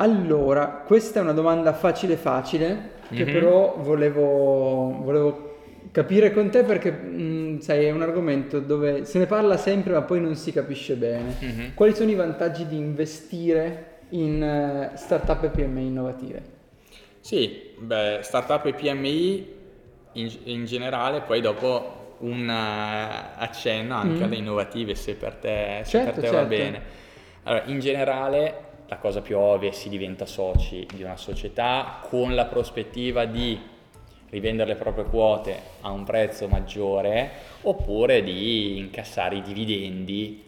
Allora, questa è una domanda facile facile, che Mhm. però volevo, volevo capire con te perché, mh, sai, è un argomento dove se ne parla sempre ma poi non si capisce bene. Mhm. Quali sono i vantaggi di investire in eh, startup e PMI innovative? Sì, beh, startup e PMI in, in generale, poi dopo un eh, accenno anche Mm. alle innovative se per te, se Certo, per te va certo. bene. Allora, in generale la cosa più ovvia è si diventa soci di una società con la prospettiva di rivendere le proprie quote a un prezzo maggiore oppure di incassare i dividendi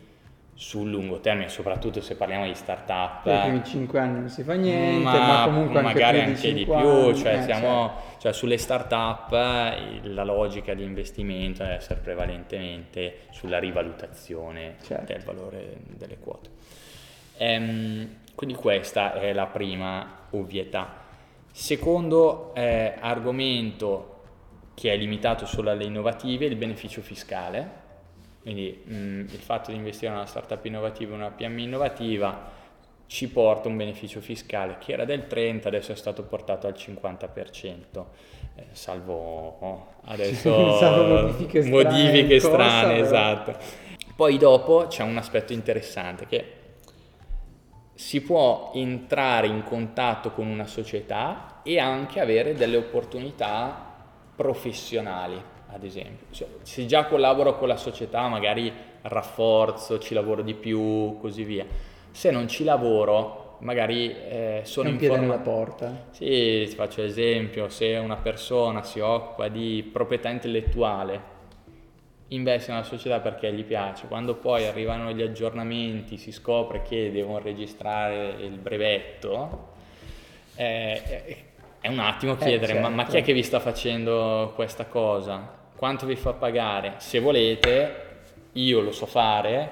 sul lungo termine, soprattutto se parliamo di startup. Per i primi 5 anni non si fa niente, ma, Ma comunque anche magari di anche di 5 più, anni, cioè, eh, siamo, cioè sulle start-up la logica di investimento deve essere prevalentemente sulla rivalutazione Certo. del valore delle quote. Ehm, quindi questa è la prima ovvietà. Secondo eh, argomento che è limitato solo alle innovative, il beneficio fiscale. Quindi mh, il fatto di investire in una startup innovativa, una PMI innovativa, ci porta un beneficio fiscale che era del 30, adesso è stato portato al 50%, eh, salvo oh, adesso Salvo modifiche strane modifiche in strane, però. esatto. Poi dopo c'è un aspetto interessante che si può entrare in contatto con una società e anche avere delle opportunità professionali, ad esempio. Cioè, se già collaboro con la società, magari rafforzo, ci lavoro di più, così via. Se non ci lavoro, magari eh, sono un piede nella porta. Sì, ti faccio esempio, se una persona si occupa di proprietà intellettuale, investe nella società perché gli piace, quando poi arrivano gli aggiornamenti, si scopre che devono registrare il brevetto, eh, eh, è un attimo chiedere, ma, ma chi è certo. che vi sta facendo questa cosa? Quanto vi fa pagare? Se volete, io lo so fare,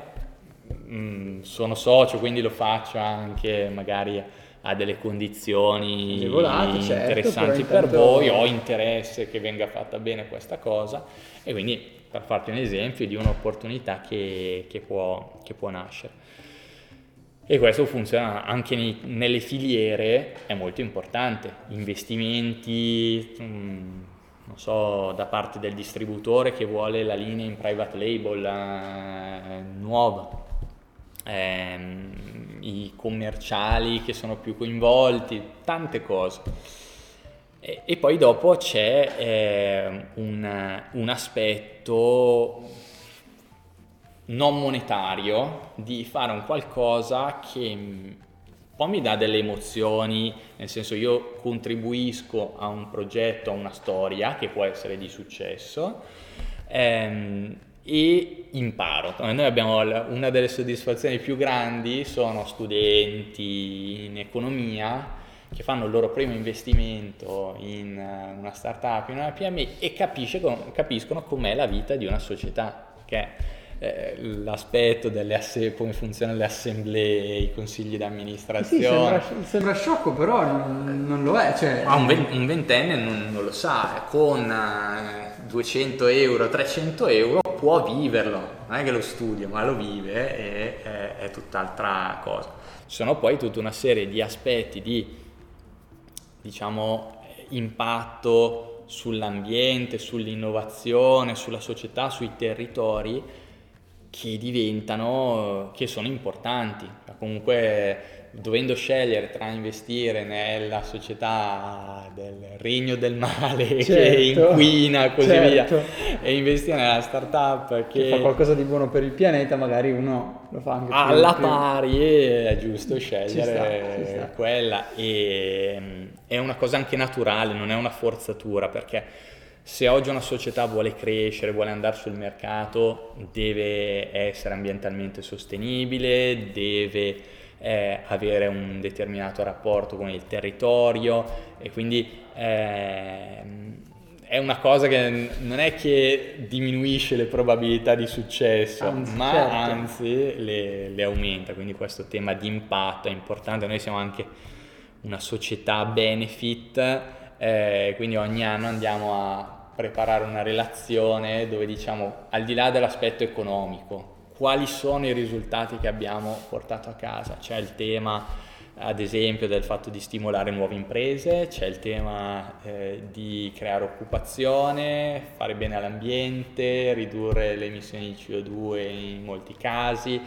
mm, sono socio, quindi lo faccio anche magari a delle condizioni certo, interessanti però per voi, ho interesse che venga fatta bene questa cosa e quindi per farti un esempio di un'opportunità che, che può, che può nascere. E questo funziona anche nei- nelle filiere, è molto importante, investimenti, mm, non so, da parte del distributore che vuole la linea in private label eh, nuova, ehm, i commerciali che sono più coinvolti, tante cose. E, e poi dopo c'è eh, un, un aspetto non monetario di fare un qualcosa che mm, un po' mi dà delle emozioni, nel senso io contribuisco a un progetto, a una storia che può essere di successo ehm, e imparo. Noi abbiamo una delle soddisfazioni più grandi sono studenti in economia che fanno il loro primo investimento in eh, una startup, in una PMI e capisce capiscono com'è la vita di una società, che è eh, l'aspetto delle asse- come funzionano le assemblee, i consigli Sì, d'amministrazione. sembra, sembra sciocco, però non, non lo è. Cioè, Ma un, un ventenne non, non lo sa, con eh, 200 euro, 300 euro può viverlo, non è che lo studia, ma lo vive e è, è tutt'altra cosa. Ci sono poi tutta una serie di aspetti di, diciamo, impatto sull'ambiente, sull'innovazione, sulla società, sui territori che diventano, che sono importanti. Comunque dovendo scegliere tra investire nella società del regno del male che Certo, inquina e così certo. via e investire nella startup che, che fa qualcosa di buono per il pianeta, magari uno lo fa anche alla più- pari è giusto scegliere sta, ci sta. quella e mm, è una cosa anche naturale, non è una forzatura perché se oggi una società vuole crescere, vuole andare sul mercato, deve essere ambientalmente sostenibile, deve eh, avere un determinato rapporto con il territorio e quindi ehm, è una cosa che non è che diminuisce le probabilità di successo, Anzi, ma certo. anzi le, le aumenta, quindi questo tema di impatto è importante, noi siamo anche una società benefit, eh, quindi ogni anno andiamo a preparare una relazione dove diciamo al di là dell'aspetto economico, quali sono i risultati che abbiamo portato a casa, c'è il tema ad esempio del fatto di stimolare nuove imprese, c'è il tema eh, di creare occupazione, fare bene all'ambiente, ridurre le emissioni di CO2 in molti casi,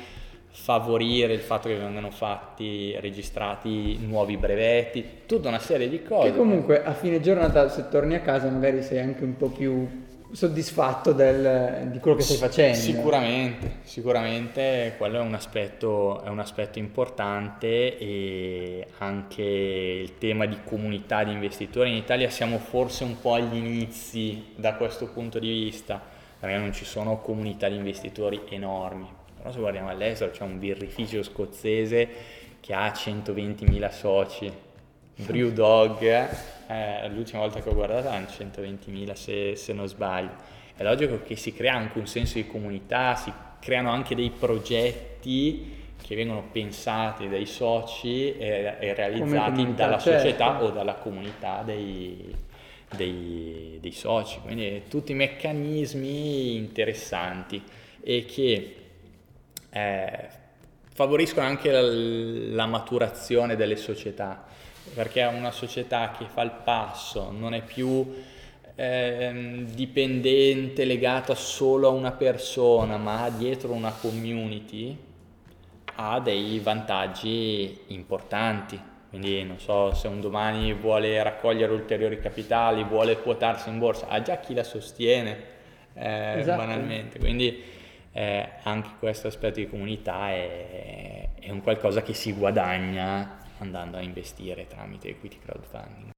favorire il fatto che vengano fatti, registrati nuovi brevetti, tutta una serie di cose. Che comunque a fine giornata se torni a casa magari sei anche un po' più soddisfatto del, di quello che stai facendo. Sicuramente, sicuramente quello è un, aspetto, è un aspetto importante e anche il tema di comunità di investitori. In Italia siamo forse un po' agli inizi da questo punto di vista, perché non ci sono comunità di investitori enormi. Però se guardiamo all'estero c'è un birrificio scozzese che ha 120.000 soci, Brewdog eh, l'ultima volta che ho guardato erano 120.000 se, se non sbaglio. È logico che si crea anche un senso di comunità, si creano anche dei progetti che vengono pensati dai soci e, e realizzati dalla società certo. o dalla comunità dei, dei, dei, soci. Quindi tutti meccanismi interessanti e che eh, favoriscono anche la, la maturazione delle società perché una società che fa il passo, non è più eh, dipendente, legata solo a una persona, ma ha dietro una community, ha dei vantaggi importanti. Quindi non so se un domani vuole raccogliere ulteriori capitali, vuole quotarsi in borsa, ha già chi la sostiene eh, esatto. banalmente. Quindi eh, anche questo aspetto di comunità è, è un qualcosa che si guadagna andando a investire tramite equity crowdfunding.